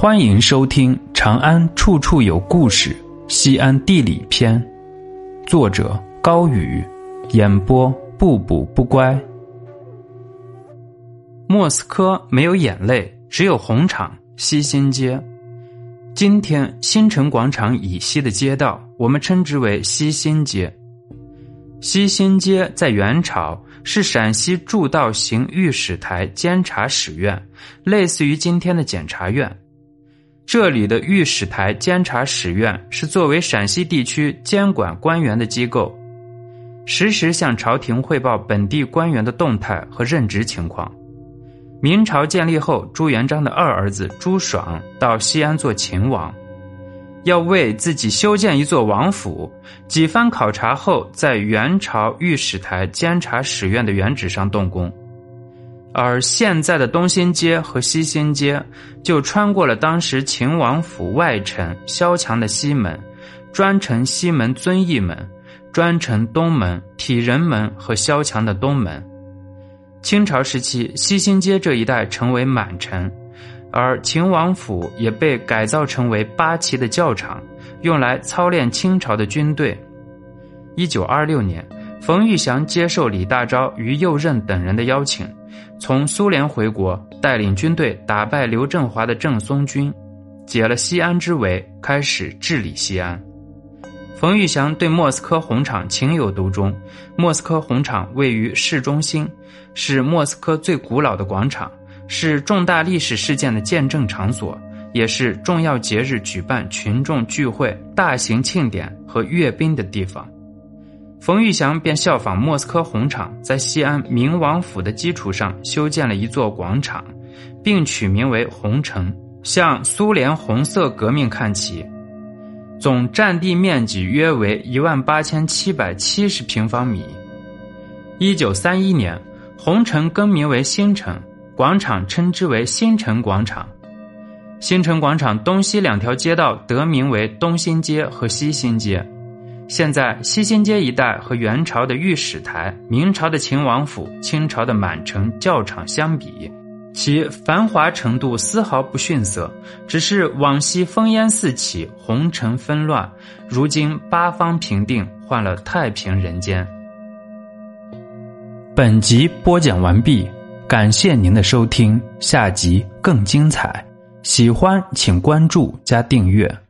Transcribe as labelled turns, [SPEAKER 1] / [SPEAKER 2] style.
[SPEAKER 1] 欢迎收听《长安处处有故事·西安地理篇》，作者高宇，演播不补不乖。莫斯科没有眼泪，只有红场西新街。今天新城广场以西的街道，我们称之为西新街。西新街在元朝是陕西铸道行御史台监察使院，类似于今天的检察院。这里的御史台监察使院是作为陕西地区监管官员的机构，实时向朝廷汇报本地官员的动态和任职情况。明朝建立后，朱元璋的二儿子朱爽到西安做秦王，要为自己修建一座王府。几番考察后，在元朝御史台监察使院的原址上动工。而现在的东新街和西新街，就穿过了当时秦王府外城萧墙的西门、专城西门遵义门、专城东门体仁门和萧墙的东门。清朝时期，西新街这一带成为满城，而秦王府也被改造成为八旗的教场，用来操练清朝的军队。一九二六年，冯玉祥接受李大钊、于右任等人的邀请。从苏联回国，带领军队打败刘振华的郑松军，解了西安之围，开始治理西安。冯玉祥对莫斯科红场情有独钟。莫斯科红场位于市中心，是莫斯科最古老的广场，是重大历史事件的见证场所，也是重要节日举办群众聚会、大型庆典和阅兵的地方。冯玉祥便效仿莫斯科红场，在西安明王府的基础上修建了一座广场，并取名为红城，向苏联红色革命看齐。总占地面积约为一万八千七百七十平方米。一九三一年，红城更名为新城，广场称之为新城广场。新城广场东西两条街道得名为东新街和西新街。现在西新街一带和元朝的御史台、明朝的秦王府、清朝的满城教场相比，其繁华程度丝毫不逊色。只是往昔烽烟四起，红尘纷乱，如今八方平定，换了太平人间。本集播讲完毕，感谢您的收听，下集更精彩。喜欢请关注加订阅。